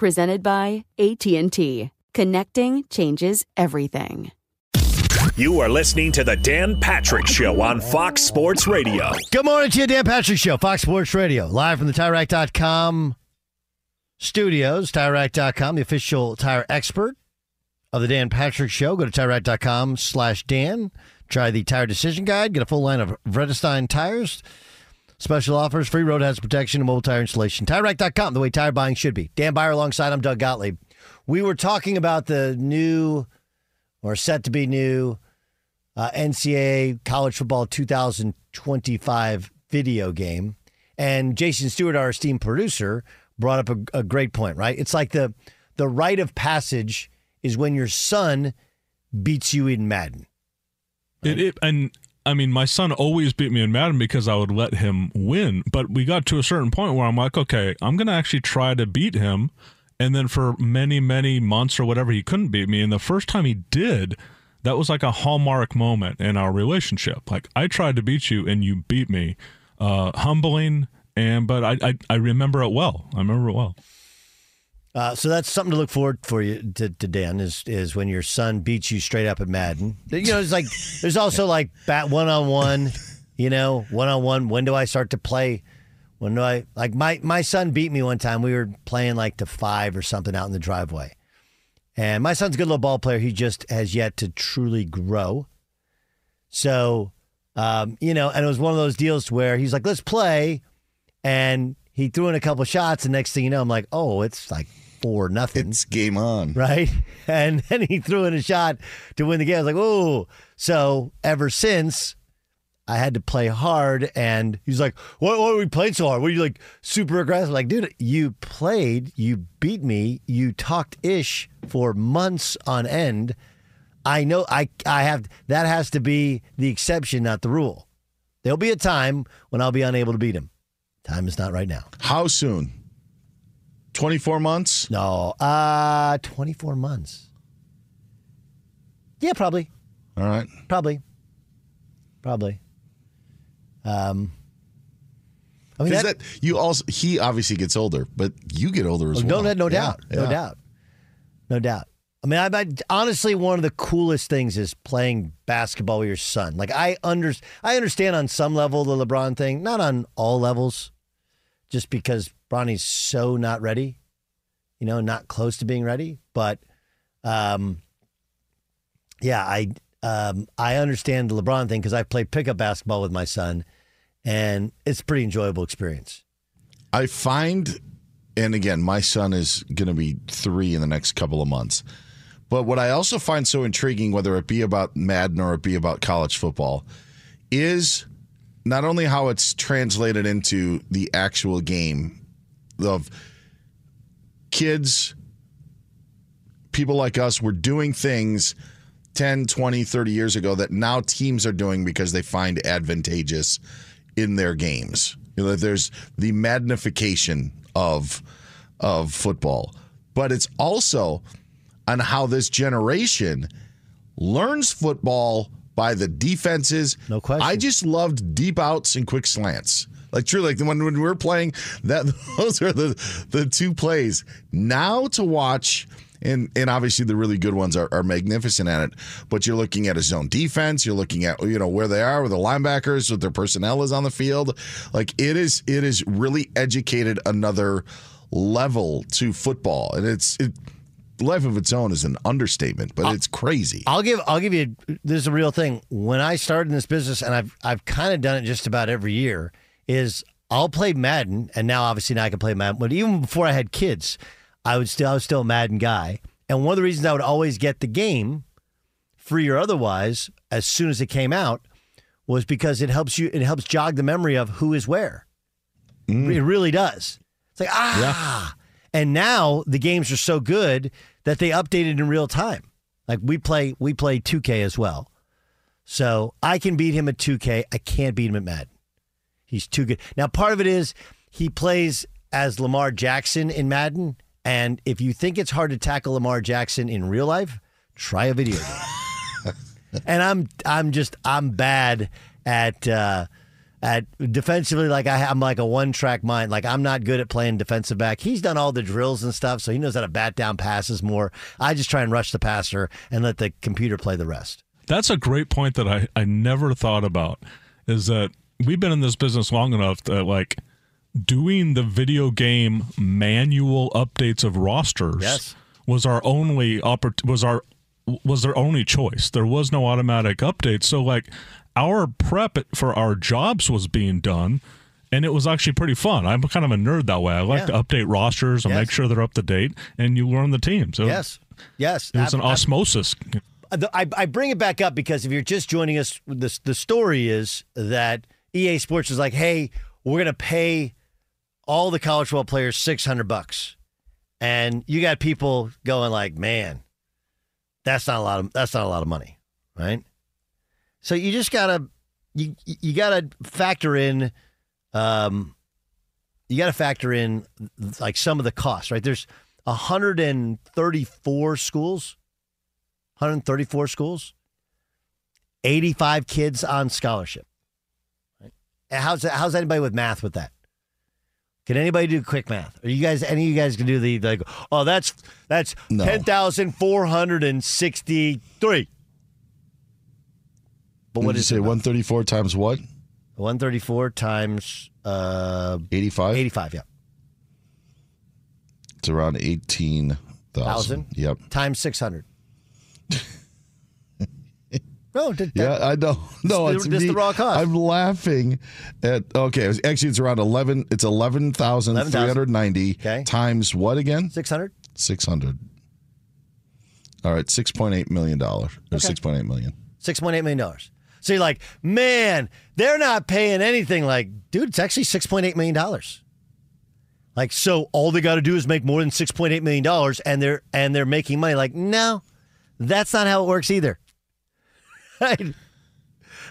Presented by AT&T. Connecting changes everything. You are listening to the Dan Patrick Show on Fox Sports Radio. Good morning to you, Dan Patrick Show, Fox Sports Radio, live from the TireRack.com studios. TireRack.com, the official tire expert of the Dan Patrick Show. Go to TireRack.com slash Dan. Try the Tire Decision Guide. Get a full line of Vredestein tires. Special offers, free road hazard protection, and mobile tire installation. TireRack.com, the way tire buying should be. Dan Beyer alongside, I'm Doug Gottlieb. We were talking about the new, or set to be new, uh, NCAA College Football 2025 video game. And Jason Stewart, our esteemed producer, brought up a, a great point, right? It's like the the rite of passage is when your son beats you in Madden. It, it and I mean, my son always beat me in Madden because I would let him win. But we got to a certain point where I'm like, okay, I'm going to actually try to beat him. And then for many, many months or whatever, he couldn't beat me. And the first time he did, that was like a hallmark moment in our relationship. Like, I tried to beat you and you beat me. Uh, humbling. And, but I, I, I remember it well. I remember it well. Uh, so that's something to look forward for you to, to, Dan is is when your son beats you straight up at Madden. You know, it's like there's also like bat one on one. You know, one on one. When do I start to play? When do I like my my son beat me one time? We were playing like to five or something out in the driveway, and my son's a good little ball player. He just has yet to truly grow. So, um, you know, and it was one of those deals where he's like, "Let's play," and he threw in a couple shots, and next thing you know, I'm like, "Oh, it's like four nothing. It's game on. Right. And then he threw in a shot to win the game. I was like, oh. So ever since I had to play hard and he's like, why, what are we playing so hard? Were you like super aggressive? Like, dude, you played, you beat me, you talked ish for months on end. I know I I have that has to be the exception, not the rule. There'll be a time when I'll be unable to beat him. Time is not right now. How soon? 24 months? No, uh 24 months. Yeah, probably. All right. Probably. Probably. Um I mean Is that, that you also he obviously gets older, but you get older as no, well. no, no Yeah, doubt. No yeah. doubt. No doubt. I mean, I, I honestly one of the coolest things is playing basketball with your son. Like I under I understand on some level the LeBron thing, not on all levels, just because Bronny's so not ready, you know, not close to being ready. But um, yeah, I um, I understand the LeBron thing because I've played pickup basketball with my son, and it's a pretty enjoyable experience. I find, and again, my son is going to be three in the next couple of months. But what I also find so intriguing, whether it be about Madden or it be about college football, is not only how it's translated into the actual game of kids, people like us were doing things 10, 20, 30 years ago that now teams are doing because they find advantageous in their games. You know, there's the magnification of of football, but it's also on how this generation learns football by the defenses. No question. I just loved deep outs and quick slants. Like true, like when when we were playing that, those are the the two plays. Now to watch, and and obviously the really good ones are, are magnificent at it. But you're looking at a zone defense. You're looking at you know where they are, where the linebackers, what their personnel is on the field. Like it is, it is really educated another level to football, and it's it. Life of its own is an understatement, but it's crazy. I'll give I'll give you this is a real thing. When I started in this business, and I've I've kind of done it just about every year, is I'll play Madden, and now obviously now I can play Madden. But even before I had kids, I would still I was still a Madden guy. And one of the reasons I would always get the game, free or otherwise, as soon as it came out, was because it helps you it helps jog the memory of who is where. It really does. It's like ah. And now the games are so good that they updated in real time. Like we play we play 2K as well. So I can beat him at 2K. I can't beat him at Madden. He's too good. Now part of it is he plays as Lamar Jackson in Madden. And if you think it's hard to tackle Lamar Jackson in real life, try a video game. and I'm I'm just I'm bad at uh at defensively like I, I'm like a one track mind. Like I'm not good at playing defensive back. He's done all the drills and stuff, so he knows how to bat down passes more. I just try and rush the passer and let the computer play the rest. That's a great point that I, I never thought about is that we've been in this business long enough that like doing the video game manual updates of rosters Yes. was our only oppor- was our was their only choice. There was no automatic update. So like our prep for our jobs was being done and it was actually pretty fun. I'm kind of a nerd that way. I like Yeah. to update rosters and Yes. make sure they're up to date and you learn the team. So Yes. Yes. it was an I- I- osmosis. Uh, I, I bring it back up because if you're just joining us, the, the story is that EA Sports is like, hey, we're going to pay all the college football players 600 bucks. And you got people going like, man, that's not a lot of, that's not a lot of money, right? So you just got to, you, you got to factor in, um, you got to factor in like some of the costs, right? There's 134 schools 134 schools, 85 kids on scholarship. Right? How's that, how's anybody with math with that? Can anybody do quick math? Are you guys any of you guys can do the like? Oh, that's that's No. ten thousand four hundred and sixty three. But What what did you is say? One thirty four times what? One thirty four times uh, Eighty five. eighty five. Yeah, It's around eighteen thousand. Thousand? Yep. times six hundred. no, did, Yeah, I know. No, the- it's this me. the raw cost. I'm laughing at. Okay, it was, actually, it's around eleven. It's eleven thousand three hundred ninety Okay. times what again? six hundred. Six hundred. All right, six point eight million dollars or six point eight million. Six point eight million dollars. So you're like, man, they're not paying anything. Like, dude, it's actually six point eight million dollars. Like, so all they got to do is make more than six point eight million dollars, and they're and they're making money. Like, no, that's not how it works either. Right?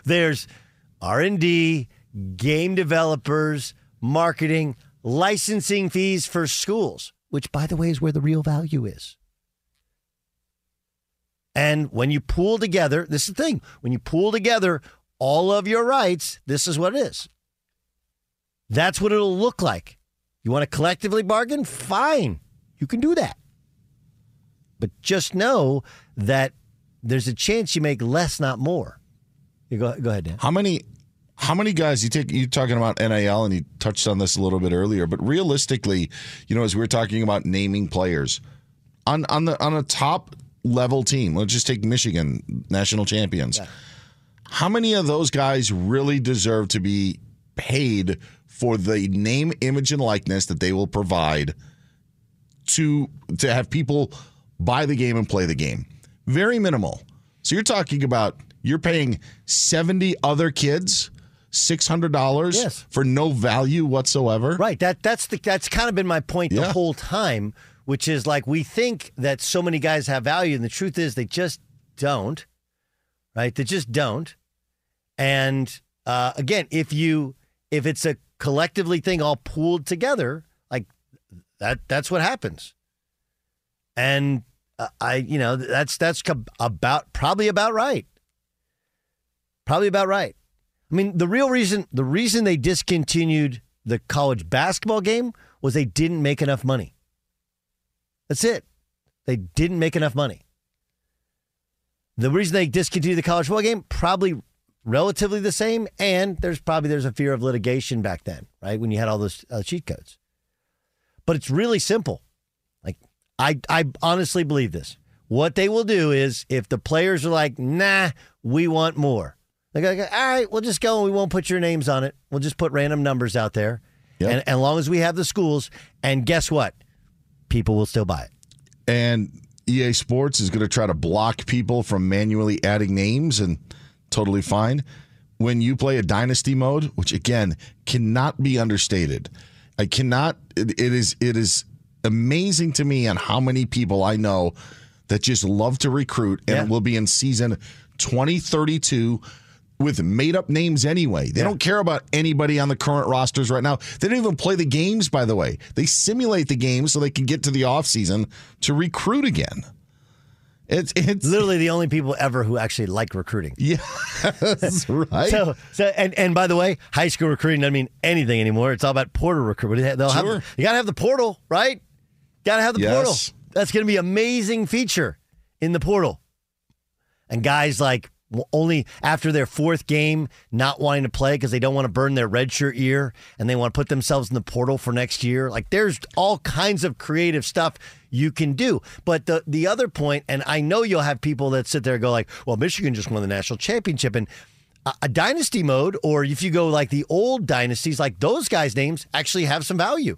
There's R and D, game developers, marketing, licensing fees for schools, which, by the way, is where the real value is. And when you pool together, this is the thing when you pool together all of your rights, this is what it is. That's what it'll look like. You want to collectively bargain? Fine. You can do that. But just know that there's a chance you make less, not more. You go, go ahead, Dan. How many? How many guys you take? You talking about NIL, and you touched on this a little bit earlier. But realistically, you know, as we were talking about naming players on on the on a top level team, let's just take Michigan, national champions. How many of those guys really deserve to be paid for the name, image, and likeness that they will provide to to have people buy the game and play the game? Very minimal. So you're talking about you're paying 70 other kids $600 Yes. for no value whatsoever. Right. That that's the that's kind of been my point the whole time, which is like we think that so many guys have value, and the truth is they just don't. Right? They just don't. And uh, again, if you if it's a collectively thing all pooled together, like That that's what happens. And uh, I, you know, that's that's about probably about right. Probably about right. I mean, the real reason the reason they discontinued the college basketball game was they didn't make enough money. That's it. They didn't make enough money. The reason they discontinued the college football game probably relatively the same, and there's probably there's a fear of litigation back then, right? When you had all those uh, cheat codes. But it's really simple. Like I, I honestly believe this. What they will do is, if the players are like, "Nah, we want more," they go, "All right, we'll just go and we won't put your names on it. We'll just put random numbers out there, Yep. and as long as we have the schools, and guess what, people will still buy it." And EA Sports is going to try to block people from manually adding names and totally fine. When you play a dynasty mode, which again cannot be understated, I cannot it, it is it is amazing to me on how many people I know that just love to recruit and Yeah. will be in season 2032 with made up names anyway. They don't care about anybody on the current rosters right now. They don't even play the games, by the way. They simulate the games so they can get to the offseason to recruit again. It's it's Literally, the only people ever who actually like recruiting. Yeah, that's right. So, so and, and by the way, high school recruiting doesn't mean anything anymore. It's all about portal recruiting. They'll have- Sure. you got to have the portal, right? Got to have the Yes. portal. That's going to be amazing feature in the portal. And guys like only after their fourth game not wanting to play because they don't want to burn their redshirt year and they want to put themselves in the portal for next year. Like there's all kinds of creative stuff you can do. But the the other point, and I know you'll have people that sit there and go like, "Well, Michigan just won the national championship," and a, a dynasty mode, or if you go like the old dynasties, like those guys' names actually have some value.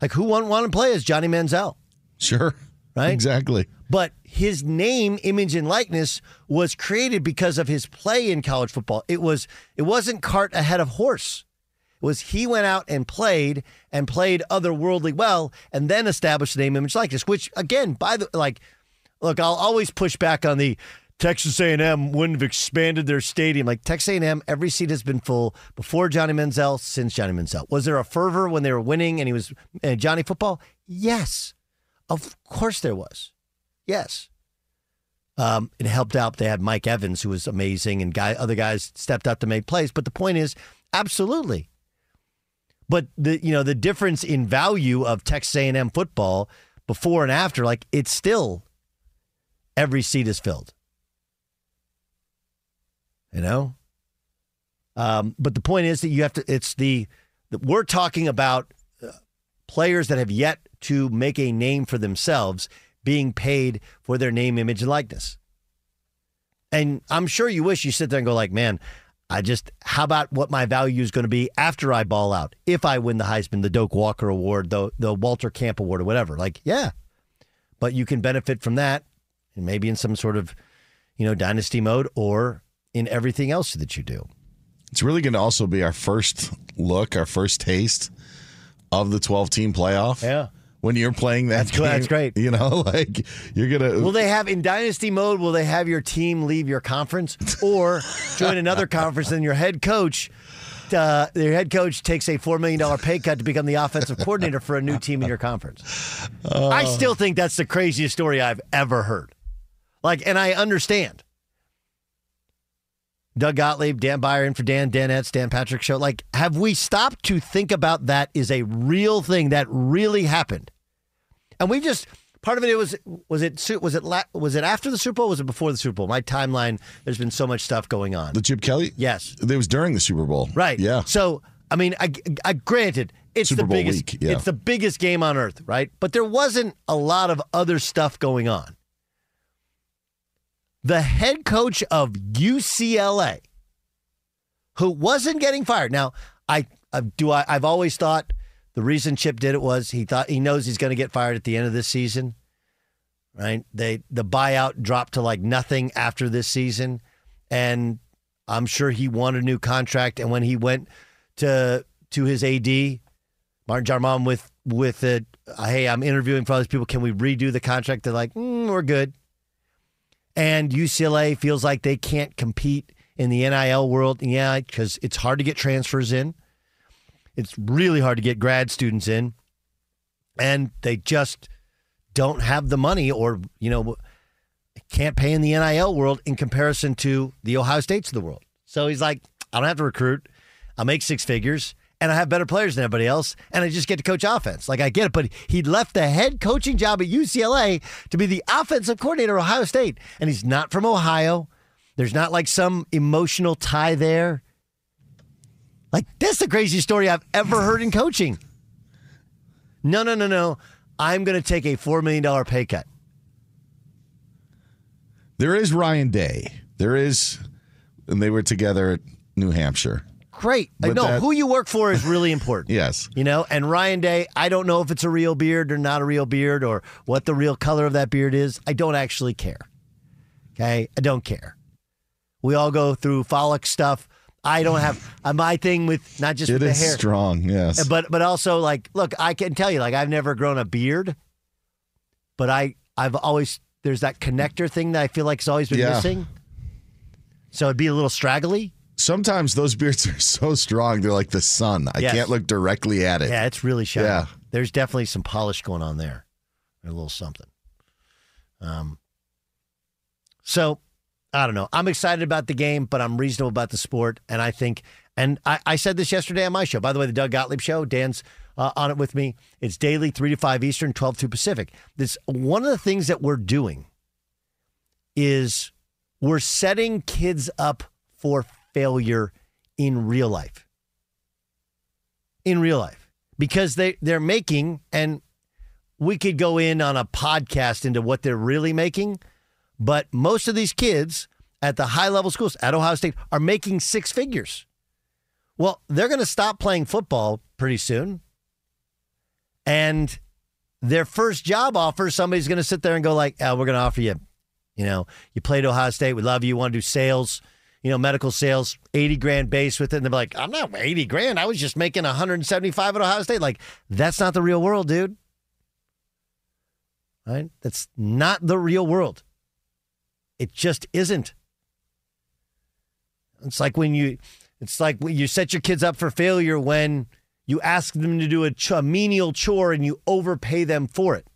Like who wouldn't want to play as Johnny Manziel? sure. Right? Exactly. But his name, image, and likeness was created because of his play in college football. It was it wasn't cart ahead of horse. It was he went out and played and played otherworldly well, and then established the name, image, likeness. Which again, by the like, look, I'll always push back on the Texas A&M wouldn't have expanded their stadium. Like Texas A&M, every seat has been full before Johnny Manziel, since Johnny Manziel. Was there a fervor when they were winning and he was uh, Johnny football? Yes, of course there was. Yes. Um, it helped out. They had Mike Evans, who was amazing, and guy other guys stepped up to make plays. But the point is, absolutely. But the you know the difference in value of Texas A&M football before and after, like it's still every seat is filled. You know. Um, but the point is that you have to. It's the that we're talking about uh, players that have yet to make a name for themselves being paid for their name, image, and likeness. And I'm sure you wish you sit there and go like, man, I just how about what my value is going to be after I ball out? If I win the Heisman, the Doak Walker Award, the the Walter Camp Award, or whatever. Like, yeah. But you can benefit from that and maybe in some sort of, you know, dynasty mode or in everything else that you do. It's really going to also be our first look, our first taste of the 12 team playoff. Yeah. When you're playing that That's cool. That's great. You know, like you're going to. Will they have in dynasty mode? Will they have your team leave your conference or join another conference and your head coach? Uh, their head coach takes a four million dollar pay cut to become the offensive coordinator for a new team in your conference. I still think that's the craziest story I've ever heard. Like, and I understand. Doug Gottlieb, Dan Beyer in for Dan, Danettes, Dan Patrick Show. Like, have we stopped to think about that is a real thing that really happened? And we just part of it was was it was it la- was it after the Super Bowl? Was it before the Super Bowl? My timeline. There's been so much stuff going on. the Chip Kelly? Yes. It was during the Super Bowl. Right. Yeah. So I mean, I, I granted it's Super the Bowl biggest. week, yeah. It's the biggest game on earth, right? But there wasn't a lot of other stuff going on. The head coach of UCLA, who wasn't getting fired. Now, I, do. I, I've always thought the reason Chip did it was he thought he knows he's going to get fired at the end of this season. Right? They the buyout dropped to like nothing after this season, and I'm sure he wanted a new contract. And when he went to to his AD, Martin Jarmond with with it, hey, I'm interviewing for all these people. Can we redo the contract? They're like, mm, we're good. And UCLA feels like they can't compete in the NIL world. Yeah, because it's hard to get transfers in. It's really hard to get grad students in. and they just don't have the money or, you know, can't pay in the NIL world in comparison to the Ohio States of the world. So he's like, I don't have to recruit. I'll make six figures and I have better players than everybody else, and I just get to coach offense. Like I get it, but he left the head coaching job at UCLA to be the offensive coordinator at Ohio State, and he's not from Ohio. There's not like some emotional tie there. Like that's the craziest story I've ever heard in coaching. No, no, no, no. I'm going to take a four million dollar pay cut. There is Ryan Day. There is, and they were together at New Hampshire. Great. But no, that- who you work for is really important. Yes. You know, and Ryan Day, I don't know if it's a real beard or not a real beard or what the real color of that beard is. I don't actually care. Okay? I don't care. We all go through follic stuff. I don't have uh, my thing with not just It with the is hair, strong. Yes. but but also like, look, I can tell you, like, I've never grown a beard, but I I've always there's that connector thing that I feel like has always been Yeah. missing. So it'd be a little straggly. Sometimes those beards are so strong, they're like the sun. I Yes. can't look directly at it. Yeah, it's really shiny. Yeah. There's definitely some polish going on there. A little something. Um so I don't know. I'm excited about the game, but I'm reasonable about the sport. And I think, and I, I said this yesterday on my show. By the way, the Doug Gottlieb show, Dan's uh, on it with me. It's daily, 3 to 5 Eastern, 12 to Pacific. This one of the things that we're doing is we're setting kids up for failure in real life. In real life. Because they, they're making, and we could go in on a podcast into what they're really making, but most of these kids at the high level schools at Ohio State are making six figures. Well, they're going to stop playing football pretty soon. And their first job offer, somebody's going to sit there and go like, oh, we're going to offer you, you know, you played Ohio State. We love you. You want to do sales, you know, medical sales, 80 grand base with it. And they're like, I'm not 80 grand. I was just making 175 at Ohio State. Like, that's not the real world, dude. Right? That's not the real world. It just isn't. It's like when you, it's like when you set your kids up for failure when you ask them to do a, ch- a menial chore and you overpay them for it.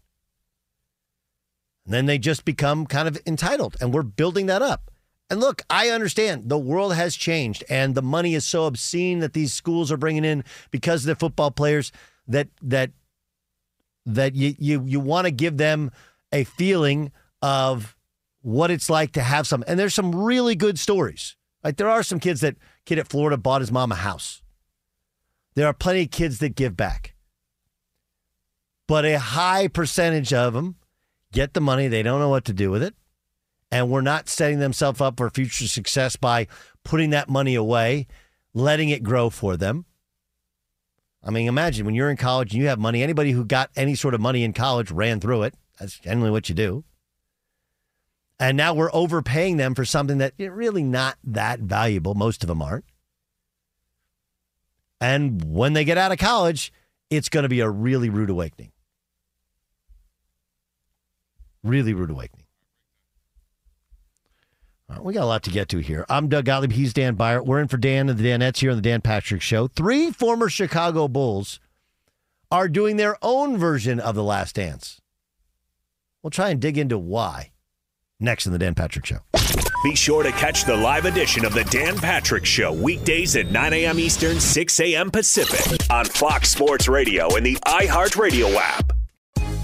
And then they just become kind of entitled, and we're building that up. And look, I understand the world has changed, and the money is so obscene that these schools are bringing in because of their football players that that that you you you want to give them a feeling of what it's like to have some. And there's some really good stories. Like there are some kids that kid at Florida bought his mom a house. There are plenty of kids that give back. But a high percentage of them get the money, they don't know what to do with it. And we're not setting themselves up for future success by putting that money away, letting it grow for them. I mean, imagine when you're in college and you have money, anybody who got any sort of money in college ran through it. That's generally what you do. And now we're overpaying them for something that really not that valuable. Most of them aren't. And when they get out of college, it's going to be a really rude awakening. Really rude awakening. Right, we got a lot to get to here. I'm Doug Gottlieb. He's Dan Beyer. We're in for Dan and the Danettes here on the Dan Patrick Show. Three former Chicago Bulls are doing their own version of The Last Dance. We'll try and dig into why next in the Dan Patrick Show. Be sure to catch the live edition of the Dan Patrick Show weekdays at 9 a.m. Eastern, 6 a.m. Pacific on Fox Sports Radio and the iHeartRadio app.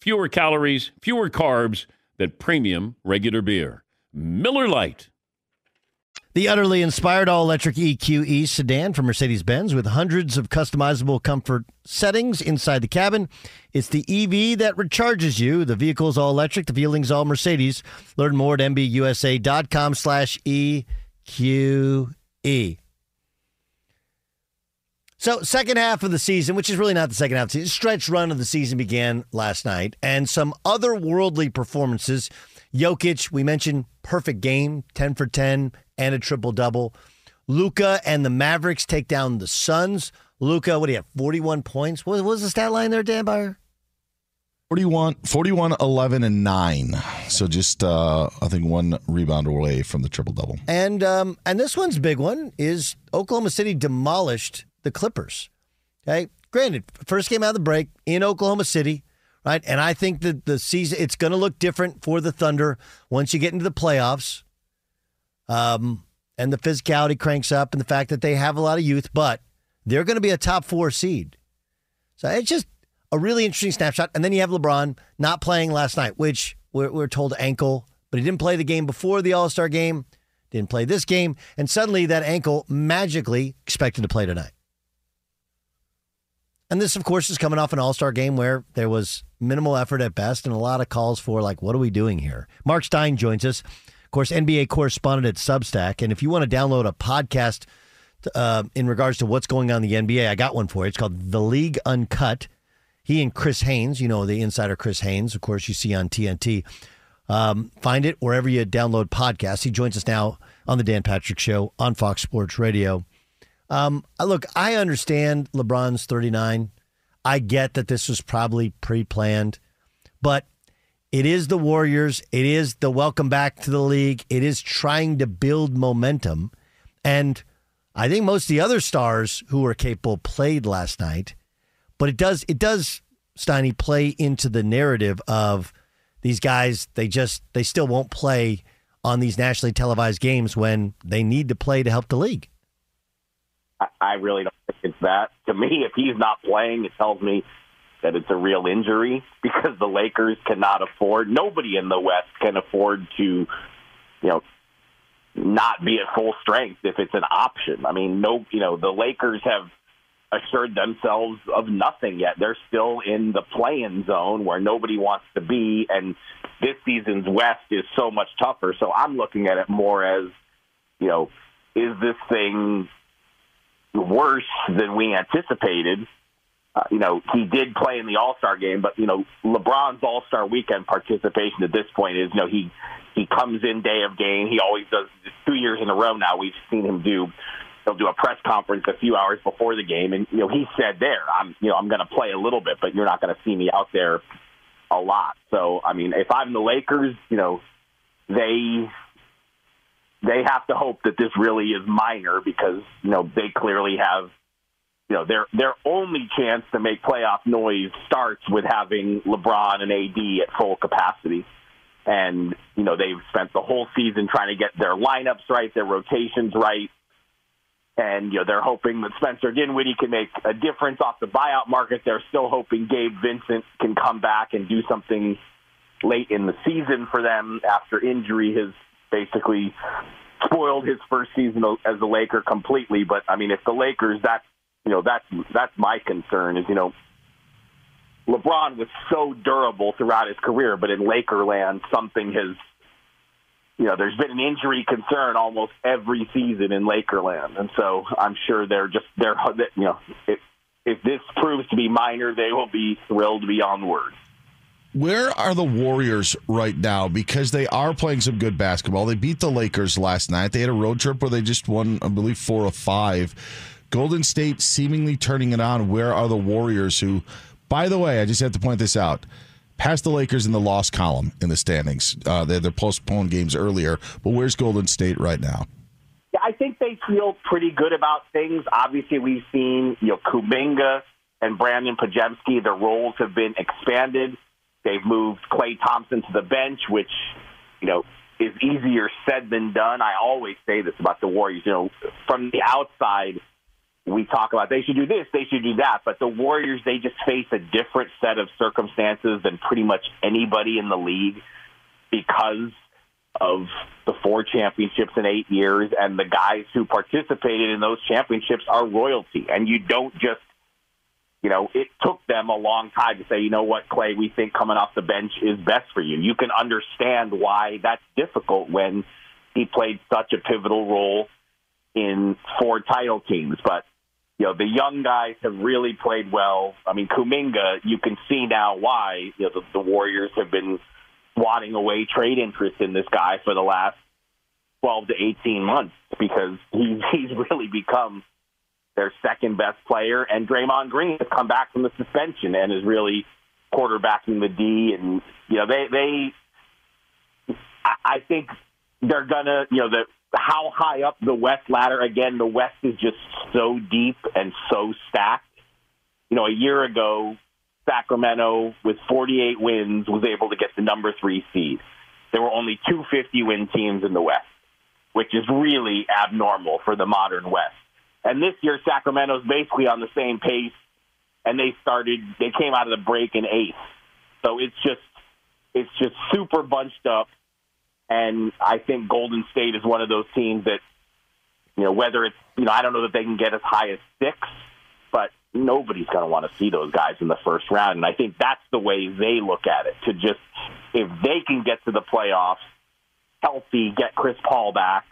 fewer calories, fewer carbs than premium regular beer. Miller Lite. The utterly inspired all electric EQE sedan from Mercedes Benz with hundreds of customizable comfort settings inside the cabin. It's the EV that recharges you. The vehicle's all electric, the feeling's all Mercedes. Learn more at MBUSA.com slash EQE. So, second half of the season, which is really not the second half of the season, stretch run of the season began last night, and some otherworldly performances. Jokic, we mentioned perfect game, 10 for 10 and a triple double. Luka and the Mavericks take down the Suns. Luka, what do you have? 41 points. What, was the stat line there, Dan Beyer? 41, 41, 11, and 9. So just, uh, I think, one rebound away from the triple double. And um, and this one's a big one is Oklahoma City demolished the Clippers. Okay, granted, first game out of the break in Oklahoma City, right? And I think that the season it's going to look different for the Thunder once you get into the playoffs. Um, and the physicality cranks up, and the fact that they have a lot of youth, but they're going to be a top four seed. So it's just a really interesting snapshot. And then you have LeBron not playing last night, which we're, we're told ankle, but he didn't play the game before the All Star game, didn't play this game, and suddenly that ankle magically expected to play tonight. And this, of course, is coming off an All Star game where there was minimal effort at best and a lot of calls for, like, what are we doing here? Marc Stein joins us, of course, NBA correspondent at Substack. And if you want to download a podcast uh, in regards to what's going on in the NBA, I got one for you. It's called The League Uncut. He and Chris Haynes, you know, the insider Chris Haynes, of course, you see on TNT. Um, find it wherever you download podcasts. He joins us now on the Dan Patrick Show on Fox Sports Radio. Um, look, I understand LeBron's 39. I get that this was probably pre planned, but it is the Warriors. It is the welcome back to the league. It is trying to build momentum. And I think most of the other stars who were capable played last night. But it does, it does, Steiny, play into the narrative of these guys, they just, they still won't play on these nationally televised games when they need to play to help the league. I, really don't think it's that. To me, if he's not playing, it tells me that it's a real injury because the Lakers cannot afford. Nobody in the West can afford to, you know, not be at full strength if it's an option. I mean, no, you know, the Lakers have assured themselves of nothing yet. They're still in the play-in zone where nobody wants to be, and this season's West is so much tougher. So I'm looking at it more as, you know, is this thing worse than we anticipated? Uh, you know, he did play in the All Star game, but you know, LeBron's All Star Weekend participation at this point is, you know, he he comes in day of game. He always does. Two years in a row now, we've seen him do. He'll do a press conference a few hours before the game, and you know, he said there, "I'm, you know, I'm going to play a little bit, but you're not going to see me out there a lot." So, I mean, if I'm the Lakers, you know, they they have to hope that this really is minor because you know they clearly have you know their their only chance to make playoff noise starts with having LeBron and AD at full capacity. And you know they've spent the whole season trying to get their lineups right, their rotations right, and you know they're hoping that Spencer Dinwiddie can make a difference off the buyout market. They're still hoping Gabe Vincent can come back and do something late in the season for them after injury has basically spoiled his first season as a Laker completely. But I mean, if the Lakers, that's you know that's that's my concern is you know LeBron was so durable throughout his career, but in Lakerland something has you know there's been an injury concern almost every season in Lakerland, and so I'm sure they're just they're you know if if this proves to be minor, they will be thrilled beyond words. Where are the Warriors right now? Because they are playing some good basketball. They beat the Lakers last night. They had a road trip where they just won, I believe, four or five. Golden State seemingly turning it on. Where are the Warriors who, by the way, I just have to point this out, passed the Lakers in the loss column in the standings. Uh, they had their postponed games earlier, but where's Golden State right now? Yeah, I think they feel pretty good about things. Obviously, we've seen you know Kuminga and Brandon Podziemski. Their roles have been expanded. They've moved Klay Thompson to the bench, which you know is easier said than done. I always say this about the Warriors. You know, from the outside, we talk about they should do this, they should do that, but the Warriors they just face a different set of circumstances than pretty much anybody in the league because of the four championships in eight years, and the guys who participated in those championships are royalty, and you don't just you know, it took them a long time to say, you know what, Klay, we think coming off the bench is best for you. You can understand why that's difficult when he played such a pivotal role in four title teams. But, you know, the young guys have really played well. I mean, Kuminga, you can see now why, you know, the, the Warriors have been swatting away trade interest in this guy for the last 12 to 18 months because he's, he's really become – their second best player, and Draymond Green has come back from the suspension and is really quarterbacking the D. And you know, they they, I think they're gonna, you know, the how high up the West ladder. Again, the West is just so deep and so stacked. You know, a year ago, Sacramento with 48 wins was able to get the number three seed. There were only two 50 win teams in the West, which is really abnormal for the modern West. And this year, Sacramento's basically on the same pace, and they started. They came out of the break in eighth. So it's just it's just super bunched up, and I think Golden State is one of those teams that you know whether it's you know I don't know that they can get as high as six, but nobody's going to want to see those guys in the first round, and I think that's the way they look at it. To just if they can get to the playoffs healthy, get Chris Paul back,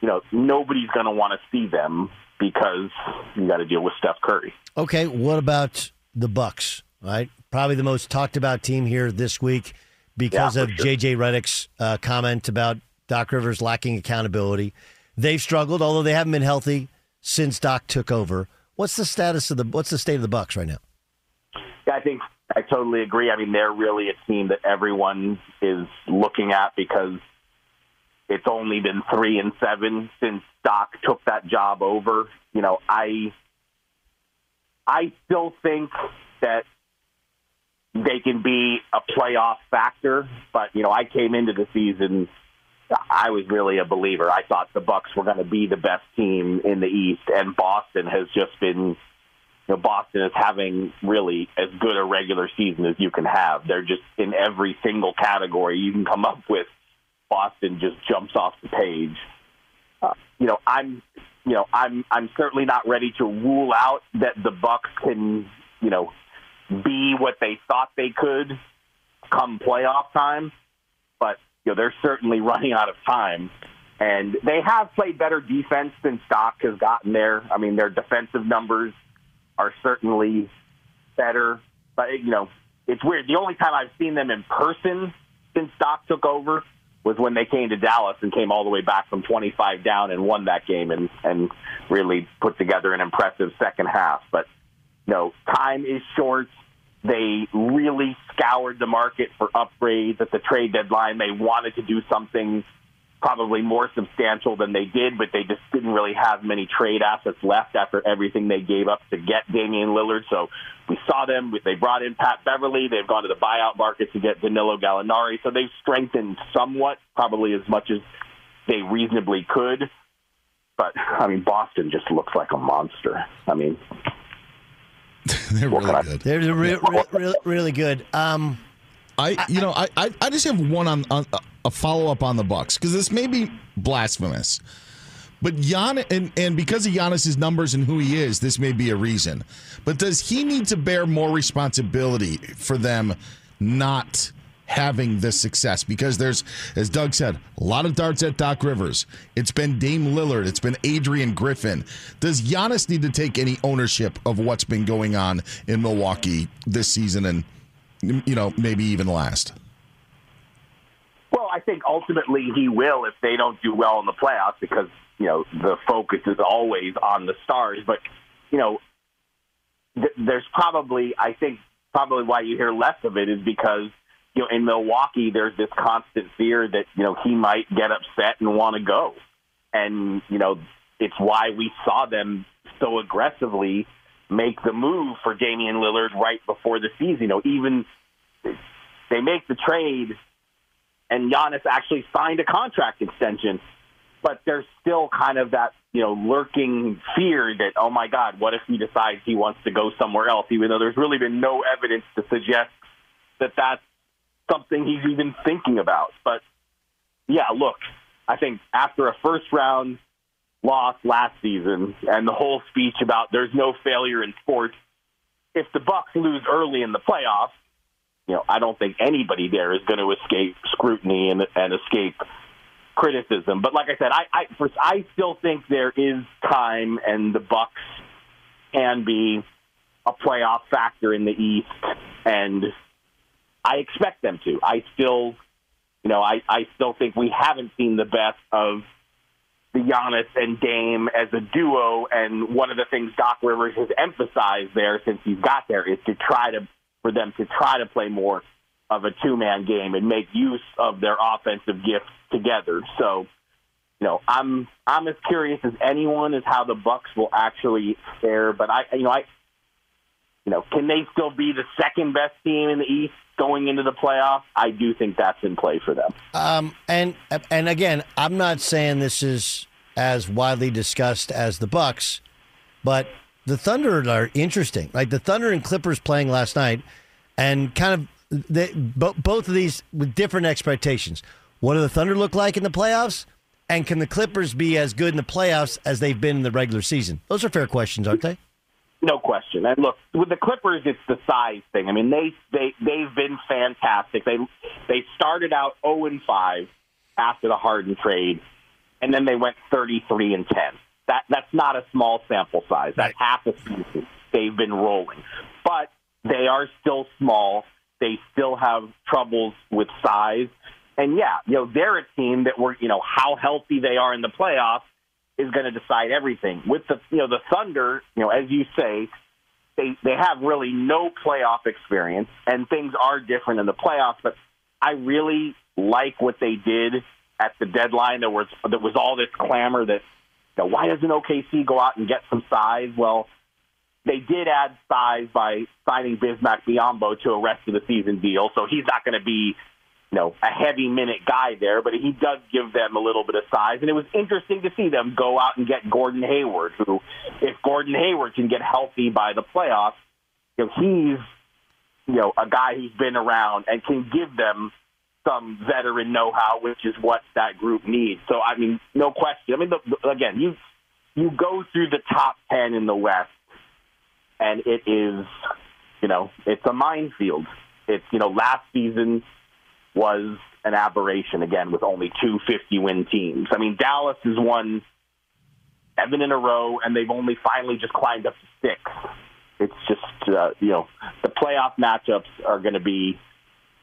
you know nobody's going to want to see them because you got to deal with Steph Curry. Okay, what about the Bucks? Right, probably the most talked about team here this week because yeah, of sure. JJ Redick's uh, comment about Doc Rivers lacking accountability. They've struggled, although they haven't been healthy since Doc took over. What's the status of the What's the state of the Bucks right now? Yeah, I think I totally agree. I mean, they're really a team that everyone is looking at because it's only been three and seven since Doc took that job over. You know, I I still think that they can be a playoff factor, but you know, I came into the season I was really a believer. I thought the Bucks were going to be the best team in the East and Boston has just been you know, Boston is having really as good a regular season as you can have. They're just in every single category you can come up with. Boston just jumps off the page. Uh, you know, I'm, you know, I'm, I'm certainly not ready to rule out that the Bucks can, you know, be what they thought they could come playoff time, but you know they're certainly running out of time. And they have played better defense since Doc has gotten there. I mean, their defensive numbers are certainly better. But you know, it's weird. The only time I've seen them in person since Doc took over was when they came to Dallas and came all the way back from 25 down and won that game and and really put together an impressive second half. But no, time is short. They really scoured the market for upgrades at the trade deadline. They wanted to do something probably more substantial than they did, but they just didn't really have many trade assets left after everything they gave up to get Damian Lillard. So we saw them. They brought in Pat Beverley. They've gone to the buyout market to get Danilo Gallinari. So they've strengthened somewhat, probably as much as they reasonably could. But I mean, Boston just looks like a monster. I mean, they're really good. They're re- re- re- really good. Um, I, you know, I, I, I just have one on, on a follow up on the Bucks because this may be blasphemous, but Gian and and because of Giannis's numbers and who he is, this may be a reason. But does he need to bear more responsibility for them not? having this success because there's, as Doug said, a lot of darts at Doc Rivers. It's been Dame Lillard. It's been Adrian Griffin. Does Giannis need to take any ownership of what's been going on in Milwaukee this season and, you know, maybe even last? Think ultimately he will if they don't do well in the playoffs because, you know, the focus is always on the stars. But, you know, th- there's probably, I think, probably why you hear less of it is because you know, in Milwaukee, there's this constant fear that, you know, he might get upset and want to go. And, you know, it's why we saw them so aggressively make the move for Damian Lillard right before the season. You know, even they make the trade and Giannis actually signed a contract extension, but there's still kind of that, you know, lurking fear that, oh my God, what if he decides he wants to go somewhere else, even though there's really been no evidence to suggest that that's something he's even thinking about. But yeah, look, I think after a first round loss last season and the whole speech about there's no failure in sports, if the Bucks lose early in the playoffs, you know, I don't think anybody there is going to escape scrutiny and, and escape criticism. But like I said, I I, first, I still think there is time, and the Bucks can be a playoff factor in the East, and I expect them to. I still, you know, I, I still think we haven't seen the best of the Giannis and Dame as a duo. And one of the things Doc Rivers has emphasized there since he's got there is to try to for them to try to play more of a two man game and make use of their offensive gifts together. So, you know, I'm I'm as curious as anyone as how the Bucks will actually fare. But I, you know, I, you know, can they still be the second best team in the East? going into the playoffs, I do think that's in play for them. Um, and and again, I'm not saying this is as widely discussed as the Bucks, but the Thunder are interesting. Like the Thunder and Clippers playing last night, and kind of they, both of these with different expectations. What do the Thunder look like in the playoffs? And can the Clippers be as good in the playoffs as they've been in the regular season? Those are fair questions, aren't they? No question. And look, with the Clippers, it's the size thing. I mean, they they they've been fantastic. They they started out zero and five after the Harden trade, and then they went thirty three and ten. That that's not a small sample size. That's half a season they've been rolling, but they are still small. They still have troubles with size, and yeah, you know they're a team that were you know how healthy they are in the playoffs is going to decide everything. With the you know the Thunder, you know as you say, they they have really no playoff experience, and things are different in the playoffs. But I really like what they did at the deadline. There was there was all this clamor that know, why doesn't OKC go out and get some size? Well, they did add size by signing Bismack Biyombo to a rest of the season deal, so he's not going to be you know, a heavy minute guy there, but he does give them a little bit of size. And it was interesting to see them go out and get Gordon Hayward, who, if Gordon Hayward can get healthy by the playoffs, you know, he's, you know, a guy who's been around and can give them some veteran know-how, which is what that group needs. So, I mean, no question. I mean, the, the, again, you you go through the top ten in the West, and it is, you know, it's a minefield. It's you know, last season was an aberration again with only two 50 win teams. I mean, Dallas has won seven in a row, and they've only finally just climbed up to six. It's just, uh, you know, the playoff matchups are going to be,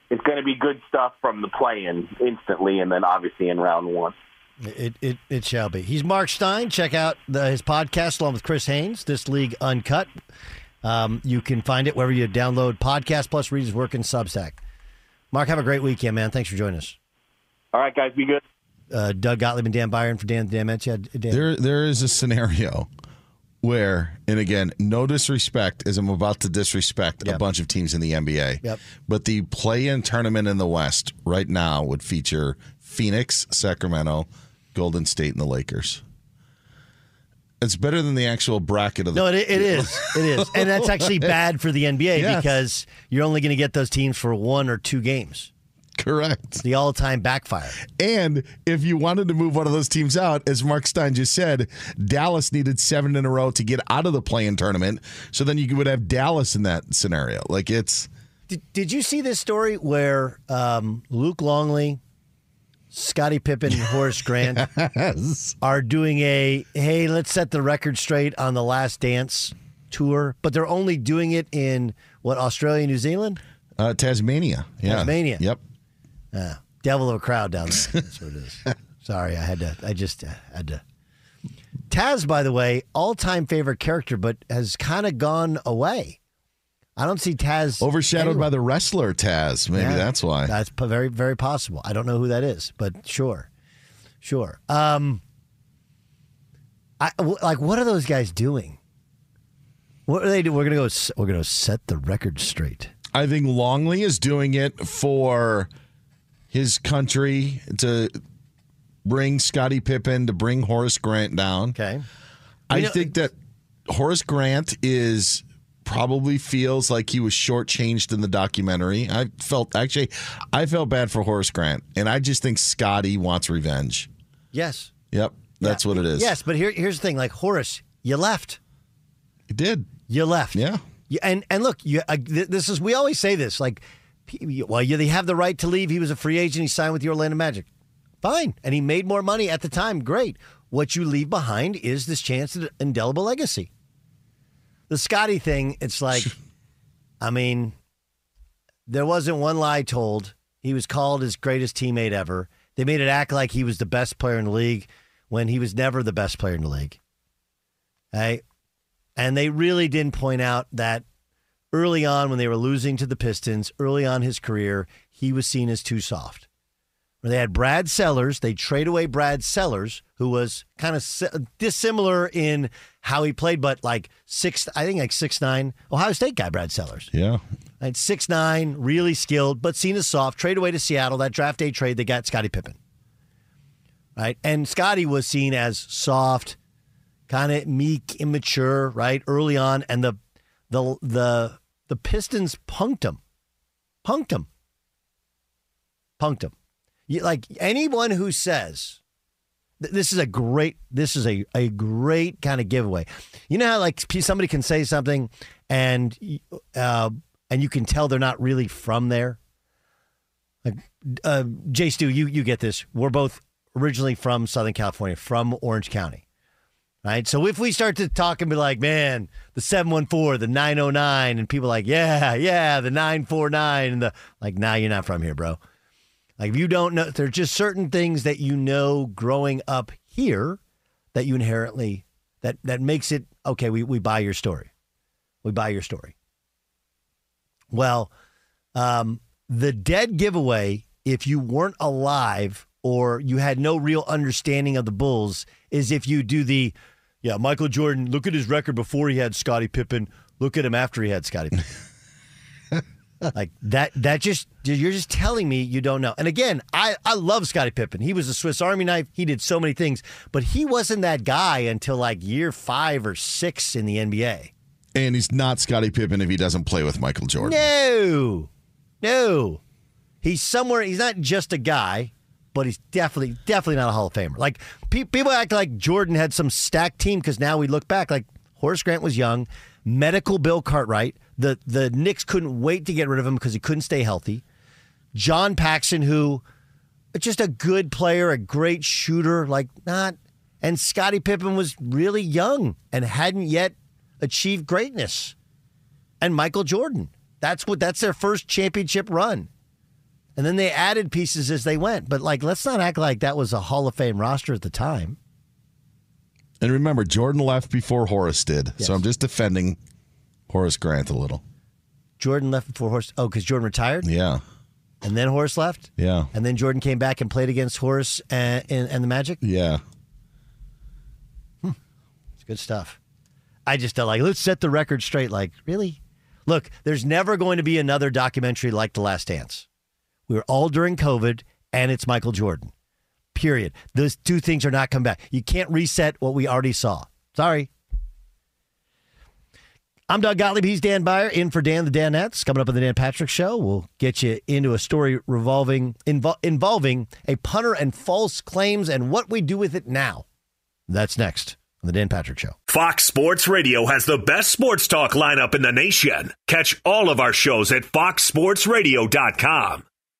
it's going to be good stuff from the play in instantly, and then obviously in round one. It, it, it shall be. He's Marc Stein. Check out the, his podcast along with Chris Haynes, This League Uncut. Um, you can find it wherever you download podcast plus read his work in Substack. Marc, have a great weekend, man. Thanks for joining us. All right, guys, be good. Uh, Doug Gottlieb and Dan Byron for Dan Dan Mentia. Dan. There, there is a scenario where, and again, no disrespect, as I'm about to disrespect Yep. a bunch of teams in the NBA. Yep. But the play-in tournament in the West right now would feature Phoenix, Sacramento, Golden State, and the Lakers. It's better than the actual bracket of the. No, it, it is. It is. And that's actually bad for the NBA Yes. because you're only going to get those teams for one or two games. Correct. The all time backfire. And if you wanted to move one of those teams out, as Marc Stein just said, Dallas needed seven in a row to get out of the play-in tournament. So then you would have Dallas in that scenario. Like it's Did, did you see this story where um, Luke Longley, Scottie Pippen, and Horace Grant are doing a hey, let's set the record straight on the Last Dance tour, but they're only doing it in what Australia, New Zealand, uh, Tasmania. Yeah. Tasmania. Yep. Ah, devil of a crowd down there. That's what it is. Sorry, I had to. I just uh, had to. Taz, by the way, all-time favorite character, but has kind of gone away. I don't see Taz Overshadowed anywhere. by the wrestler Taz. Maybe Yeah. that's why. That's very, very possible. I don't know who that is, but sure, sure. Um, I w- like. What are those guys doing? What are they doing? We're gonna go. s- We're gonna set the record straight. I think Longley is doing it for his country to bring Scottie Pippen to bring Horace Grant down. Okay. I You know- think that Horace Grant is probably feels like he was shortchanged in the documentary. I felt actually I felt bad for Horace Grant, and I just think Scottie wants revenge. Yes. Yep, that's Yeah. what it is. Yes, but here, here's the thing. Like Horace, you left. he did. You left. Yeah. You, and and look, you, uh, this is we always say this. Like, well, you they have the right to leave. He was a free agent. He signed with the Orlando Magic. Fine, and he made more money at the time. Great. What you leave behind is this chance at an indelible legacy. The Scottie thing, it's like, I mean, there wasn't one lie told. He was called his greatest teammate ever. They made it act like he was the best player in the league when he was never the best player in the league. Hey, and they really didn't point out that early on when they were losing to the Pistons, early on in his career, he was seen as too soft. Where they had Brad Sellers, they trade away Brad Sellers, who was kind of dissimilar in how he played, but like six, I think like six nine Ohio State guy, Brad Sellers. Yeah. At six nine, really skilled, but seen as soft. Trade away to Seattle. That draft day trade, they got Scottie Pippen. Right, and Scottie was seen as soft, kind of meek, immature. Right, early on, and the the the the Pistons punked him, punked him, punked him. You, like anyone who says th- this is a great this is a, a great kind of giveaway. You know how like somebody can say something and uh, and you can tell they're not really from there. Like uh, Jay Stu, you you get this. We're both originally from Southern California, from Orange County. Right? So if we start to talk and be like, man, the 714, the 909, and people like, yeah, yeah, the 949, and the like, nah, you're not from here, bro. Like if you don't know, there's just certain things that you know growing up here that you inherently that that makes it okay. We we buy your story. We buy your story. Well, um, the dead giveaway, if you weren't alive or you had no real understanding of the Bulls, is if you do the, yeah, Michael Jordan, look at his record before he had Scottie Pippen, look at him after he had Scottie Pippen. like that, that just, you're just telling me you don't know. And again, I, I love Scottie Pippen. He was a Swiss Army knife. He did so many things, but he wasn't that guy until like year five or six in the NBA. And he's not Scottie Pippen if he doesn't play with Michael Jordan. No, no. He's somewhere. He's not just a guy, but he's definitely, definitely not a Hall of Famer. Like pe- people act like Jordan had some stacked team because now we look back like Horace Grant was young, medical Bill Cartwright. The the Knicks couldn't wait to get rid of him because he couldn't stay healthy. John Paxson, who just a good player, a great shooter, like not. And Scottie Pippen was really young and hadn't yet achieved greatness. And Michael Jordan. That's what that's their first championship run. And then they added pieces as they went. But like let's not act like that was a Hall of Fame roster at the time. And remember, Jordan left before Horace did. Yes. So I'm just defending Horace Grant a little. Jordan left before Horace. Oh, because Jordan retired? Yeah. And then Horace left? Yeah. And then Jordan came back and played against Horace and, and, and the Magic? Yeah. Hmm. It's good stuff. I just felt like, let's set the record straight. Like, really? Look, there's never going to be another documentary like The Last Dance. We were all during COVID, and it's Michael Jordan. Period. Those two things are not coming back. You can't reset what we already saw. Sorry. I'm Doug Gottlieb. He's Dan Beyer, in for Dan the Danettes. Coming up on the Dan Patrick Show, we'll get you into a story revolving invol- involving a punter and false claims and what we do with it now. That's next on the Dan Patrick Show. Fox Sports Radio has the best sports talk lineup in the nation. Catch all of our shows at foxsportsradio.com.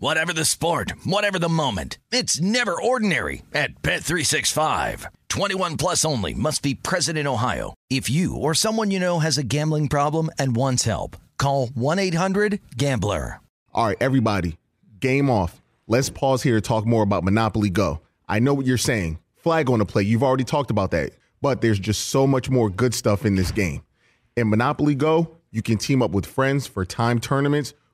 Whatever the sport, whatever the moment, it's never ordinary at Bet365. 21 plus only must be present in Ohio. If you or someone you know has a gambling problem and wants help, call 1-800-GAMBLER. All right, everybody, game off. Let's pause here to talk more about Monopoly Go. I know what you're saying. Flag on the play. You've already talked about that. But there's just so much more good stuff in this game. In Monopoly Go, you can team up with friends for time tournaments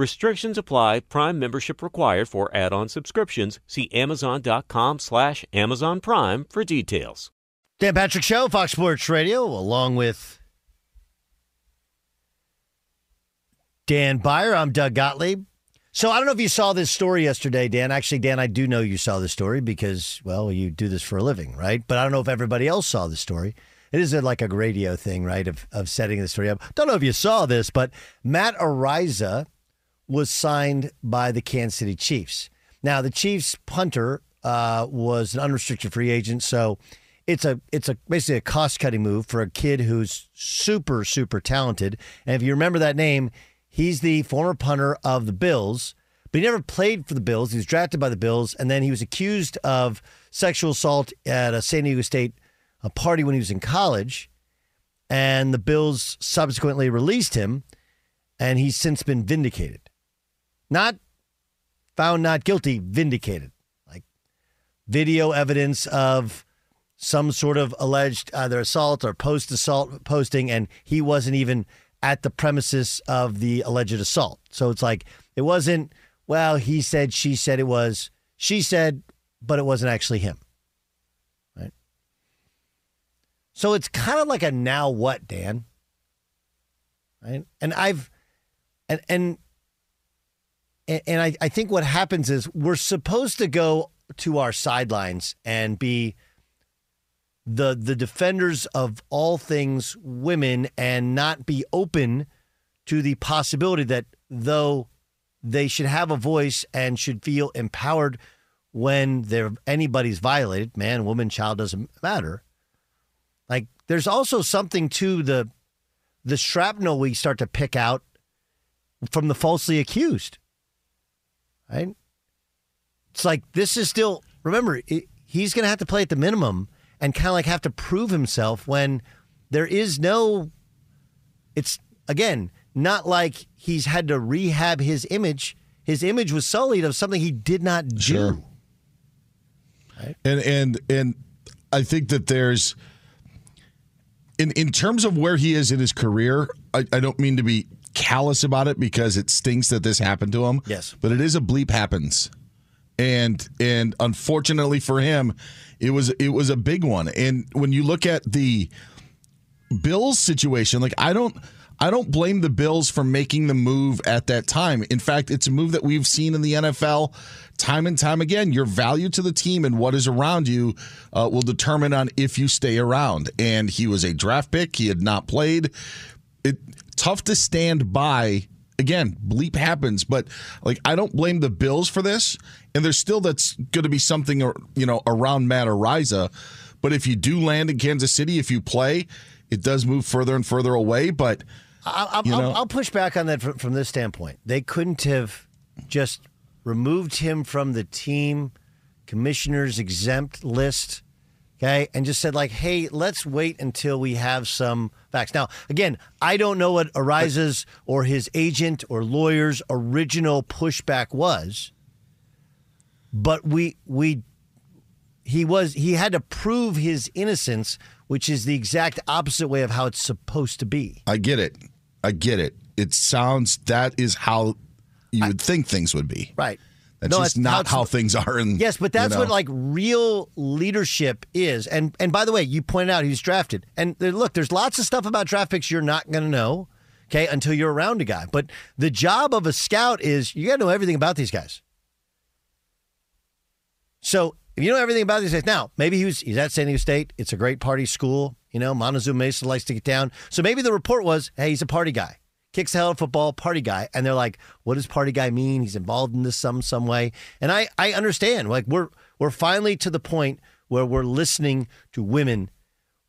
Restrictions apply. Prime membership required for add-on subscriptions. See Amazon.com slash Amazon Prime for details. Dan Patrick Show, Fox Sports Radio, along with Dan Beyer. I'm Doug Gottlieb. So I don't know if you saw this story yesterday, Dan. Actually, Dan, I do know you saw the story because, well, you do this for a living, right? But I don't know if everybody else saw the story. It is like a radio thing, right? Of of setting the story up. Don't know if you saw this, but Matt Araiza was signed by the Kansas City Chiefs. Now, the Chiefs punter uh, was an unrestricted free agent, so it's a it's a basically a cost cutting move for a kid who's super super talented. And if you remember that name, he's the former punter of the Bills, but he never played for the Bills. He was drafted by the Bills, and then he was accused of sexual assault at a San Diego State a party when he was in college, and the Bills subsequently released him, and he's since been vindicated. Not found not guilty, vindicated. Like video evidence of some sort of alleged either assault or post assault posting, and he wasn't even at the premises of the alleged assault. So it's like it wasn't, well, he said, she said it was, she said, but it wasn't actually him. Right. So it's kind of like a now what, Dan? Right. And I've, and, and, and I, I think what happens is we're supposed to go to our sidelines and be the the defenders of all things women and not be open to the possibility that though they should have a voice and should feel empowered when they're anybody's violated man woman child doesn't matter. Like there's also something to the the shrapnel we start to pick out from the falsely accused right? It's like this is still remember it, he's going to have to play at the minimum and kind of like have to prove himself when there is no it's again not like he's had to rehab his image. His image was sullied of something he did not do. Sure. And and and I think that there's in in terms of where he is in his career, I, I don't mean to be callous about it because it stinks that this happened to him. Yes. But it is a bleep happens. And and unfortunately for him, it was it was a big one. And when you look at the Bills situation, like I don't I don't blame the Bills for making the move at that time. In fact, it's a move that we've seen in the NFL time and time again. Your value to the team and what is around you uh, will determine on if you stay around. And he was a draft pick. He had not played. Tough to stand by. Again, bleep happens, but like I don't blame the Bills for this. And there's still that's going to be something or you know around Matt Araiza. But if you do land in Kansas City, if you play, it does move further and further away. But I'll, I'll, you know- I'll, I'll push back on that from, from this standpoint. They couldn't have just removed him from the team commissioner's exempt list, okay, and just said like, "Hey, let's wait until we have some facts." Now, again, I don't know what Araiza's or his agent or lawyer's original pushback was, but we we he was he had to prove his innocence, which is the exact opposite way of how it's supposed to be. I get it. I get it. It sounds that is how you would think things would be. Right. That's No, just that's not how things are. In Yes, but that's you know. what like real leadership is. And and by the way, you pointed out he's drafted. And there- look, there's lots of stuff about draft picks you're not going to know, okay, until you're around a guy. But the job of a scout is you got to know everything about these guys. So if you know everything about these guys, now maybe he was he's at San Diego State. It's a great party school. You know, Montezuma Mesa likes to get down. So maybe the report was, hey, he's a party guy. Kicks the hell of football, party guy. And they're like, what does party guy mean? He's involved in this some some way. And I I understand. Like we're we're finally to the point where we're listening to women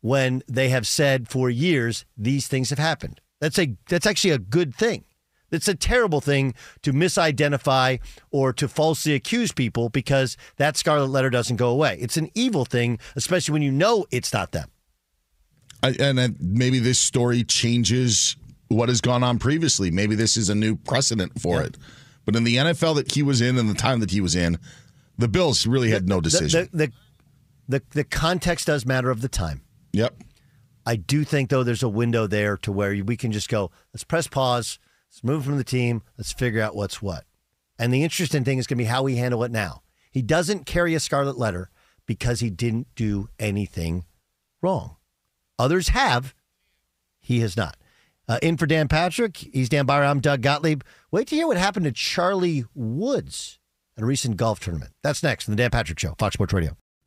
when they have said for years these things have happened. That's a that's actually a good thing. It's a terrible thing to misidentify or to falsely accuse people because that scarlet letter doesn't go away. It's an evil thing, especially when you know it's not them. I, and then maybe this story changes what has gone on previously. Maybe this is a new precedent for it. But in the NFL that he was in and the time that he was in, the Bills really had no The- decision. The, the, the, the context does matter of the time. yep. I do think, though, there's a window there to where we can just go, let's press pause, let's move from the team, let's figure out what's what. And the interesting thing is going to be how we handle it now. He doesn't carry a scarlet letter because he didn't do anything wrong. Others have, he has not. Uh, in for Dan Patrick, he's Dan Beyer. I'm Doug Gottlieb. Wait to hear what happened to Charlie Woods at a recent golf tournament. That's next in the Dan Patrick Show, Fox Sports Radio.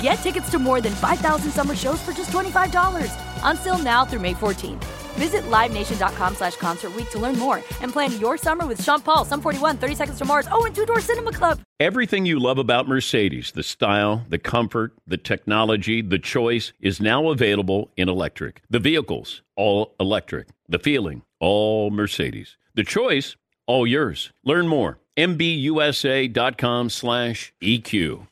Get tickets to more than 5,000 summer shows for just $25. Until now through May 14th. Visit LiveNation.com slash Concert Week to learn more and plan your summer with Sean Paul, Sum 41, 30 Seconds to Mars, oh, and Two Door Cinema Club. Everything you love about Mercedes, the style, the comfort, the technology, the choice, is now available in electric. The vehicles, all electric. The feeling, all Mercedes. The choice, all yours. Learn more. MBUSA.com slash EQ.